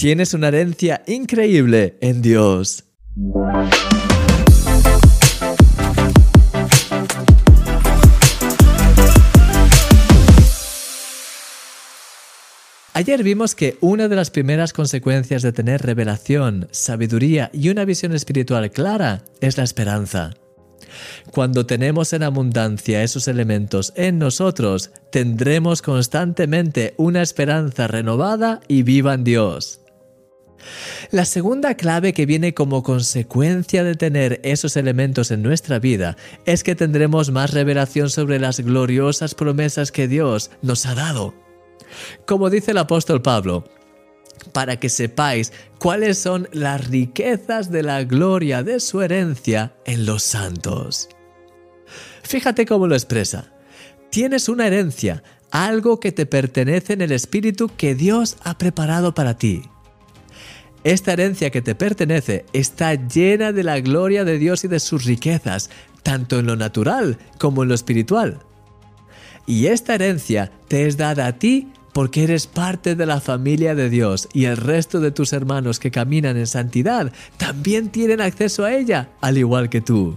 Tienes una herencia increíble en Dios. Ayer vimos que una de las primeras consecuencias de tener revelación, sabiduría y una visión espiritual clara es la esperanza. Cuando tenemos en abundancia esos elementos en nosotros, tendremos constantemente una esperanza renovada y viva en Dios. La segunda clave que viene como consecuencia de tener esos elementos en nuestra vida es que tendremos más revelación sobre las gloriosas promesas que Dios nos ha dado. Como dice el apóstol Pablo, para que sepáis cuáles son las riquezas de la gloria de su herencia en los santos. Fíjate cómo lo expresa. Tienes una herencia, algo que te pertenece en el Espíritu que Dios ha preparado para ti. Esta herencia que te pertenece está llena de la gloria de Dios y de sus riquezas, tanto en lo natural como en lo espiritual. Y esta herencia te es dada a ti porque eres parte de la familia de Dios y el resto de tus hermanos que caminan en santidad también tienen acceso a ella, al igual que tú.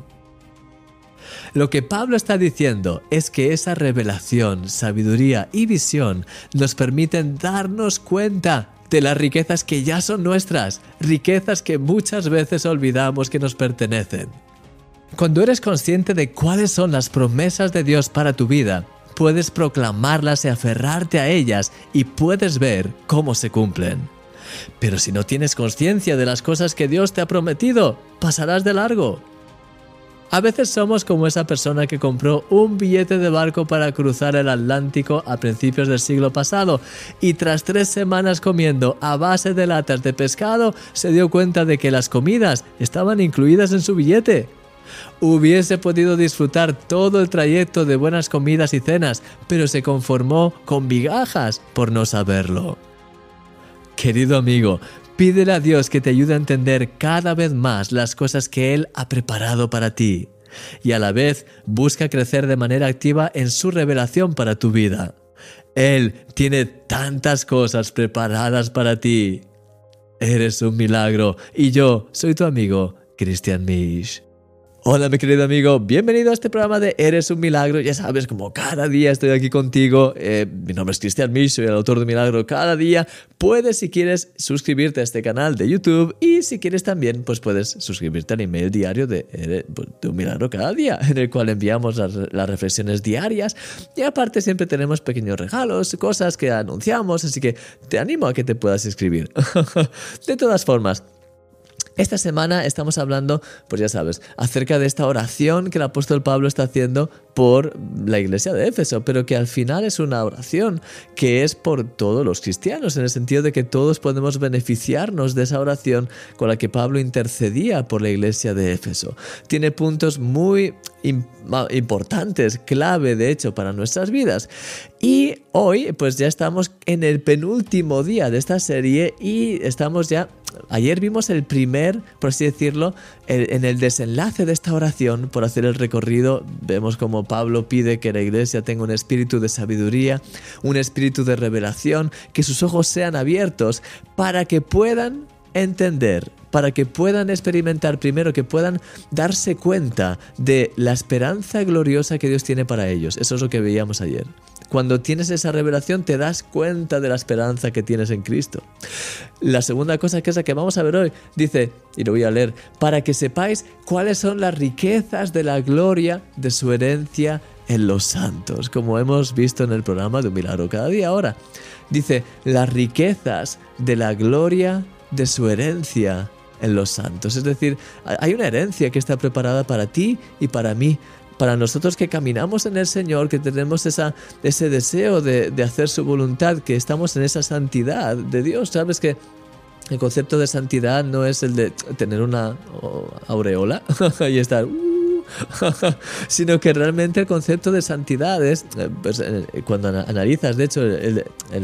Lo que Pablo está diciendo es que esa revelación, sabiduría y visión nos permiten darnos cuenta de las riquezas que ya son nuestras, riquezas que muchas veces olvidamos que nos pertenecen. Cuando eres consciente de cuáles son las promesas de Dios para tu vida, puedes proclamarlas y aferrarte a ellas y puedes ver cómo se cumplen. Pero si no tienes conciencia de las cosas que Dios te ha prometido, pasarás de largo. A veces somos como esa persona que compró un billete de barco para cruzar el Atlántico a principios del siglo pasado y tras tres semanas comiendo a base de latas de pescado se dio cuenta de que las comidas estaban incluidas en su billete. Hubiese podido disfrutar todo el trayecto de buenas comidas y cenas, pero se conformó con migajas por no saberlo. Querido amigo, pídele a Dios que te ayude a entender cada vez más las cosas que Él ha preparado para ti y a la vez busca crecer de manera activa en su revelación para tu vida. Él tiene tantas cosas preparadas para ti. Eres un milagro y yo soy tu amigo, Christian Misch. Hola mi querido amigo, bienvenido a este programa de Eres un Milagro. Ya sabes, como cada día estoy aquí contigo. Eh, mi nombre es Cristian Misch, soy el autor de Milagro cada día. Puedes, si quieres, suscribirte a este canal de YouTube y si quieres también, pues puedes suscribirte al email diario de, pues, Un Milagro cada día, en el cual enviamos las, las reflexiones diarias y aparte siempre tenemos pequeños regalos, cosas que anunciamos, así que te animo a que te puedas inscribir. de todas formas, esta semana estamos hablando, pues ya sabes, acerca de esta oración que el apóstol Pablo está haciendo por la iglesia de Éfeso, pero que al final es una oración que es por todos los cristianos, en el sentido de que todos podemos beneficiarnos de esa oración con la que Pablo intercedía por la iglesia de Éfeso. Tiene puntos muy importantes, clave de hecho para nuestras vidas. Y hoy pues ya estamos en el penúltimo día de esta serie y estamos ya Ayer vimos el primer, por así decirlo, en el desenlace de esta oración, por hacer el recorrido, vemos como Pablo pide que la iglesia tenga un espíritu de sabiduría, un espíritu de revelación, que sus ojos sean abiertos para que puedan entender, para que puedan experimentar primero, que puedan darse cuenta de la esperanza gloriosa que Dios tiene para ellos. Eso es lo que veíamos ayer. Cuando tienes esa revelación te das cuenta de la esperanza que tienes en Cristo. La segunda cosa que es la que vamos a ver hoy dice, y lo voy a leer, para que sepáis cuáles son las riquezas de la gloria de su herencia en los santos, como hemos visto en el programa de Un Milagro cada día ahora. Dice, las riquezas de la gloria de su herencia en los santos. Es decir, hay una herencia que está preparada para ti y para mí para nosotros que caminamos en el Señor, que tenemos ese deseo de, de hacer su voluntad, que estamos en esa santidad de Dios, sabes que el concepto de santidad no es el de tener una aureola y estar... Uh, sino que realmente el concepto de santidad es, eh, pues, eh, cuando analizas, de hecho, el,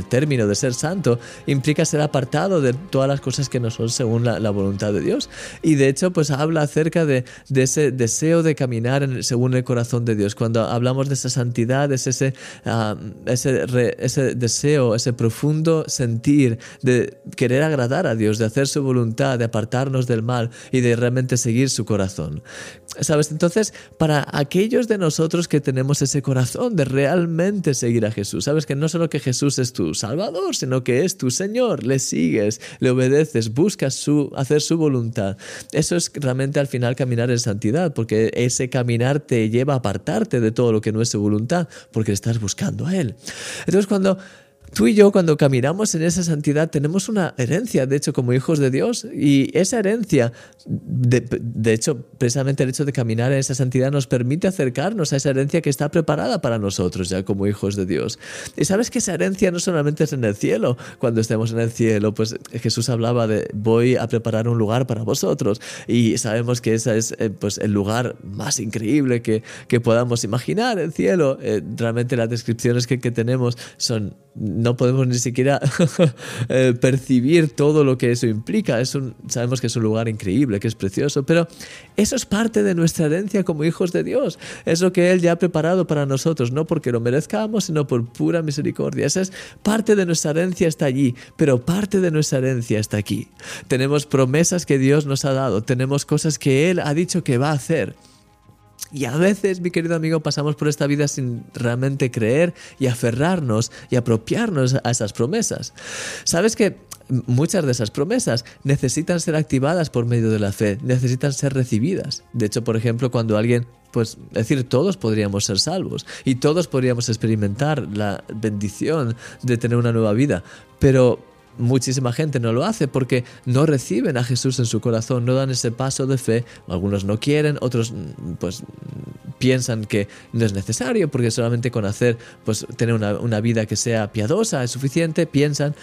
término de ser santo implica ser apartado de todas las cosas que no son según la, voluntad de Dios. Y de hecho, pues habla acerca de, ese deseo de caminar según el corazón de Dios. Cuando hablamos de esa santidad, es ese, ah, ese, ese deseo, ese profundo sentir de querer agradar a Dios, de hacer su voluntad, de apartarnos del mal y de realmente seguir su corazón. ¿Sabes? Entonces, para aquellos de nosotros que tenemos ese corazón de realmente seguir a Jesús, sabes que no solo que Jesús es tu Salvador, sino que es tu Señor, le sigues, le obedeces, buscas su, hacer su voluntad. Eso es realmente al final caminar en santidad, porque ese caminar te lleva a apartarte de todo lo que no es su voluntad, porque estás buscando a Él. Entonces, cuando Tú y yo cuando caminamos en esa santidad tenemos una herencia, de hecho, como hijos de Dios, y esa herencia, de, hecho, precisamente el hecho de caminar en esa santidad nos permite acercarnos a esa herencia que está preparada para nosotros ya como hijos de Dios. Y sabes que esa herencia no solamente es en el cielo, cuando estemos en el cielo, pues Jesús hablaba de voy a preparar un lugar para vosotros, y sabemos que ese es eh, pues, el lugar más increíble que, que podamos imaginar, el cielo. Eh, realmente las descripciones que, que tenemos son no podemos ni siquiera eh, percibir todo lo que eso implica. Es sabemos que es un lugar increíble, que es precioso, pero eso es parte de nuestra herencia como hijos de Dios. Es lo que Él ya ha preparado para nosotros, no porque lo merezcamos, sino por pura misericordia. Esa es parte de nuestra herencia está allí, pero parte de nuestra herencia está aquí. Tenemos promesas que Dios nos ha dado, tenemos cosas que Él ha dicho que va a hacer. Y a veces, mi querido amigo, pasamos por esta vida sin realmente creer y aferrarnos y apropiarnos a esas promesas. ¿Sabes que muchas de esas promesas necesitan ser activadas por medio de la fe, necesitan ser recibidas. De hecho, por ejemplo, cuando alguien, pues, es decir, todos podríamos ser salvos y todos podríamos experimentar la bendición de tener una nueva vida, pero muchísima gente no lo hace porque no reciben a Jesús en su corazón, no dan ese paso de fe. Algunos no quieren, otros mm, pues piensan que no es necesario porque solamente con hacer, pues tener una, una vida que sea piadosa es suficiente, piensan.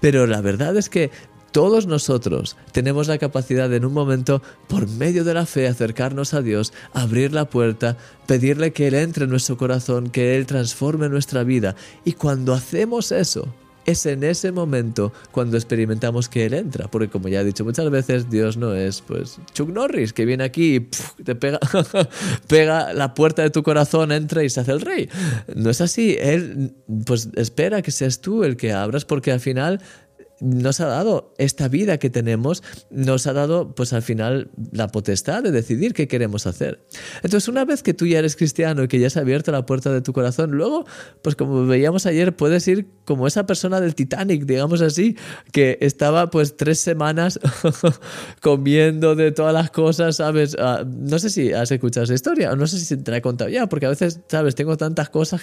Pero la verdad es que todos nosotros tenemos la capacidad en un momento, por medio de la fe, acercarnos a Dios, abrir la puerta, pedirle que Él entre en nuestro corazón, que Él transforme nuestra vida. Y cuando hacemos eso, es en ese momento cuando experimentamos que Él entra. Porque como ya he dicho muchas veces, Dios no es pues Chuck Norris que viene aquí y te pega, pega la puerta de tu corazón, entra y se hace el rey. No es así. Él pues espera que seas tú el que abras porque al final nos ha dado esta vida que tenemos, nos ha dado pues al final la potestad de decidir qué queremos hacer. Entonces una vez que tú ya eres cristiano y que ya has abierto la puerta de tu corazón, luego pues como veíamos ayer puedes ir como esa persona del Titanic, digamos así, que estaba pues tres semanas comiendo de todas las cosas, ¿sabes? Ah, no sé si has escuchado esa historia o no sé si te la he contado ya, porque a veces, ¿sabes? Tengo tantas cosas,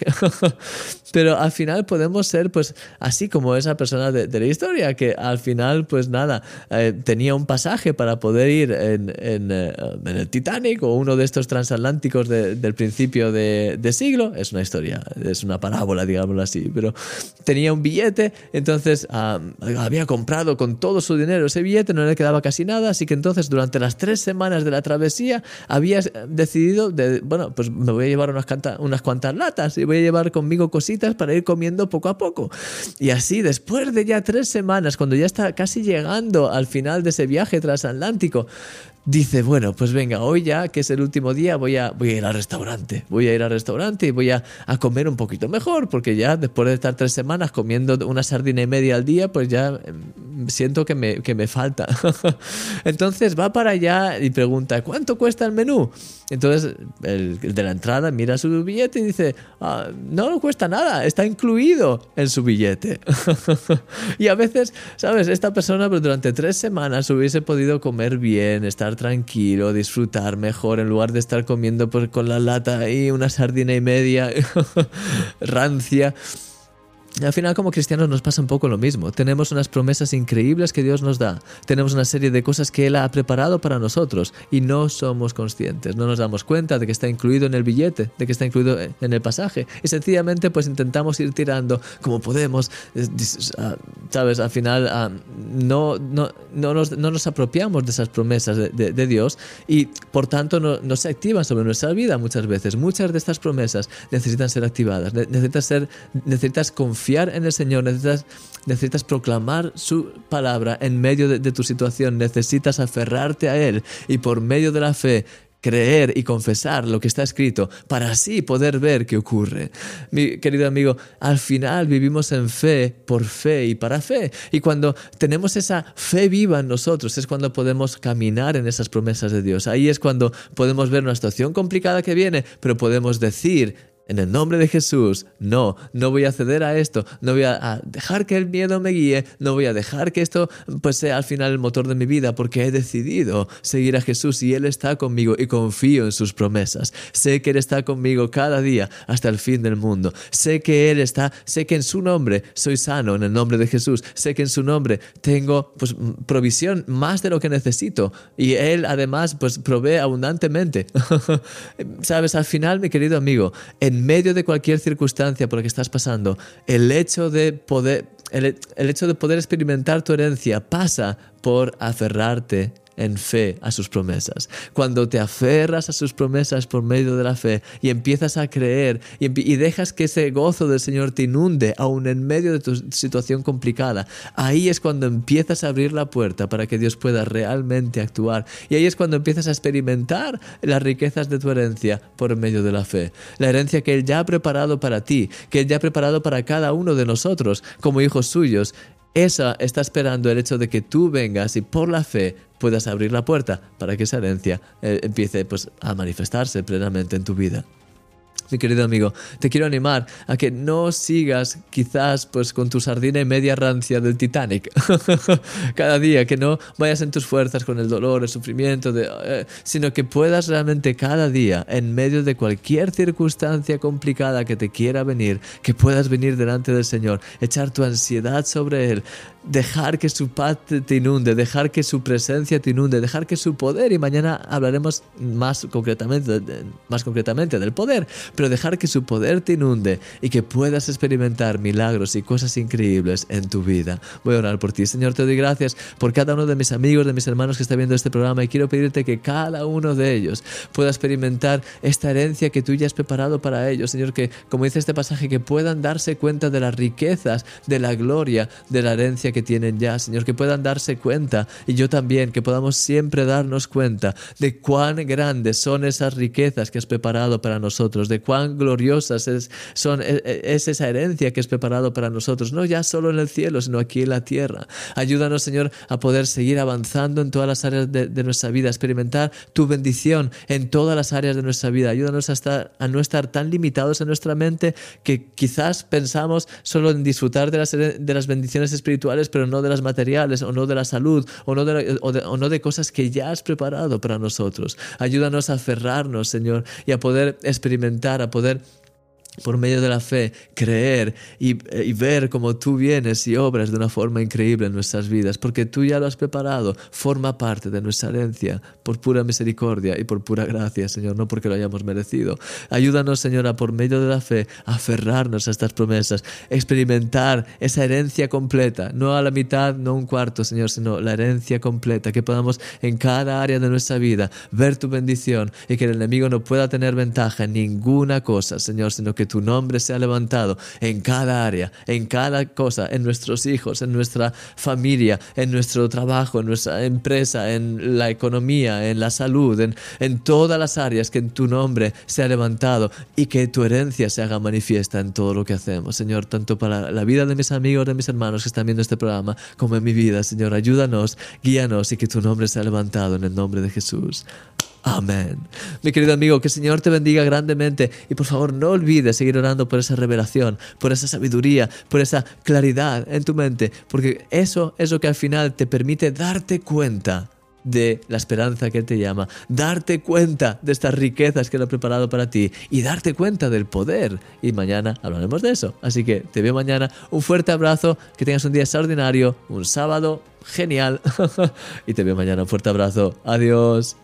pero al final podemos ser pues así como esa persona de la historia que al final, pues nada, eh, tenía un pasaje para poder ir en, en, eh, el Titanic o uno de estos transatlánticos del principio de, siglo. Es una historia, es una parábola, digámoslo así, pero tenía un billete, entonces había comprado con todo su dinero ese billete, no le quedaba casi nada, así que entonces durante las tres semanas de la travesía había decidido, de, bueno, pues me voy a llevar unas, unas cuantas latas y voy a llevar conmigo cositas para ir comiendo poco a poco. Y así, después de ya tres cuando ya está casi llegando al final de ese viaje transatlántico, dice, bueno, pues venga, hoy ya que es el último día voy a, voy a ir al restaurante, voy a ir al restaurante y voy a, a, comer un poquito mejor, porque ya después de estar tres semanas comiendo una sardina y media al día, pues ya em, siento que me, que me falta. Entonces va para allá y pregunta, ¿cuánto cuesta el menú? Entonces el, de la entrada mira su billete y dice, ah, no cuesta nada, está incluido en su billete. y a veces, ¿sabes? Esta persona pues, durante tres semanas hubiese podido comer bien, estar tranquilo, disfrutar mejor, en lugar de estar comiendo pues, con la lata ahí una sardina y media rancia. Al final como cristianos nos pasa un poco lo mismo. Tenemos unas promesas increíbles que Dios nos da. Tenemos una serie de cosas que Él ha preparado para nosotros y no somos conscientes. No nos damos cuenta de que está incluido en el billete, de que está incluido en el pasaje. Y sencillamente pues intentamos ir tirando como podemos. Ah, ¿Sabes? Al final ah, no, no, no, nos, no, nos, apropiamos de esas promesas de, de, Dios y por tanto no, no, se activan sobre nuestra vida muchas veces. Muchas de estas promesas necesitan ser activadas. Necesitas, ser, necesitas confiar en el Señor, necesitas, necesitas proclamar su palabra en medio de, de tu situación, necesitas aferrarte a Él y por medio de la fe creer y confesar lo que está escrito para así poder ver qué ocurre. Mi querido amigo, al final vivimos en fe, por fe y para fe. Y cuando tenemos esa fe viva en nosotros es cuando podemos caminar en esas promesas de Dios. Ahí es cuando podemos ver una situación complicada que viene, pero podemos decir, en el nombre de Jesús, no, no voy a ceder a esto, no voy a, dejar que el miedo me guíe, no voy a dejar que esto pues sea al final el motor de mi vida porque he decidido seguir a Jesús y Él está conmigo y confío en sus promesas. Sé que Él está conmigo cada día hasta el fin del mundo. Sé que Él está, sé que en su nombre soy sano en el nombre de Jesús. Sé que en su nombre tengo pues provisión más de lo que necesito y Él además pues provee abundantemente. Sabes, al final mi querido amigo, en en medio de cualquier circunstancia por la que estás pasando, el hecho de poder, el, el hecho de poder experimentar tu herencia pasa por aferrarte en fe a sus promesas. Cuando te aferras a sus promesas por medio de la fe y empiezas a creer y, dejas que ese gozo del Señor te inunde aún en medio de tu situación complicada, ahí es cuando empiezas a abrir la puerta para que Dios pueda realmente actuar. Y ahí es cuando empiezas a experimentar las riquezas de tu herencia por medio de la fe. La herencia que Él ya ha preparado para ti, que Él ya ha preparado para cada uno de nosotros como hijos suyos. Esa está esperando el hecho de que tú vengas y por la fe puedas abrir la puerta para que esa herencia eh, empiece pues, a manifestarse plenamente en tu vida mi querido amigo, te quiero animar a que no sigas quizás pues con tu sardina y media rancia del Titanic. Cada día, que no vayas en tus fuerzas con el dolor, el sufrimiento, de, eh, sino que puedas realmente cada día, en medio de cualquier circunstancia complicada que te quiera venir, que puedas venir delante del Señor, echar tu ansiedad sobre Él, dejar que su paz te inunde, dejar que su presencia te inunde, dejar que su poder, y mañana hablaremos más concretamente, más concretamente del poder, pero dejar que su poder te inunde y que puedas experimentar milagros y cosas increíbles en tu vida. Voy a orar por ti. Señor, te doy gracias por cada uno de mis amigos, de mis hermanos que está viendo este programa y quiero pedirte que cada uno de ellos pueda experimentar esta herencia que tú ya has preparado para ellos. Señor, que como dice este pasaje, que puedan darse cuenta de las riquezas, de la gloria, de la herencia que tienen ya. Señor, que puedan darse cuenta y yo también, que podamos siempre darnos cuenta de cuán grandes son esas riquezas que has preparado para nosotros, de cuán gloriosas es, son, e, e, es esa herencia que es preparado para nosotros, no ya solo en el cielo, sino aquí en la tierra. Ayúdanos, Señor, a poder seguir avanzando en todas las áreas de, nuestra vida, experimentar tu bendición en todas las áreas de nuestra vida. Ayúdanos a, estar, a no estar tan limitados en nuestra mente que quizás pensamos solo en disfrutar de las, de las bendiciones espirituales, pero no de las materiales, o no de la salud, o no de, o no de cosas que ya has preparado para nosotros. Ayúdanos a aferrarnos, Señor, y a poder experimentar a poder por medio de la fe, creer y, ver cómo tú vienes y obras de una forma increíble en nuestras vidas, porque tú ya lo has preparado, forma parte de nuestra herencia por pura misericordia y por pura gracia, Señor, no porque lo hayamos merecido. Ayúdanos, Señor, por medio de la fe, a aferrarnos a estas promesas, experimentar esa herencia completa, no a la mitad, no un cuarto, Señor, sino la herencia completa, que podamos en cada área de nuestra vida ver tu bendición y que el enemigo no pueda tener ventaja en ninguna cosa, Señor, sino que tu nombre sea levantado en cada área, en cada cosa, en nuestros hijos, en nuestra familia, en nuestro trabajo, en nuestra empresa, en la economía, en la salud, en, en todas las áreas, que en tu nombre sea levantado y que tu herencia se haga manifiesta en todo lo que hacemos. Señor, tanto para la vida de mis amigos, de mis hermanos que están viendo este programa, como en mi vida, Señor, ayúdanos, guíanos y que tu nombre sea levantado en el nombre de Jesús. Amén. Mi querido amigo, que el Señor te bendiga grandemente y por favor no olvides seguir orando por esa revelación, por esa sabiduría, por esa claridad en tu mente, porque eso es lo que al final te permite darte cuenta de la esperanza que te llama, darte cuenta de estas riquezas que Él ha preparado para ti y darte cuenta del poder. Y mañana hablaremos de eso. Así que te veo mañana. Un fuerte abrazo, que tengas un día extraordinario, un sábado genial. y te veo mañana. Un fuerte abrazo. Adiós.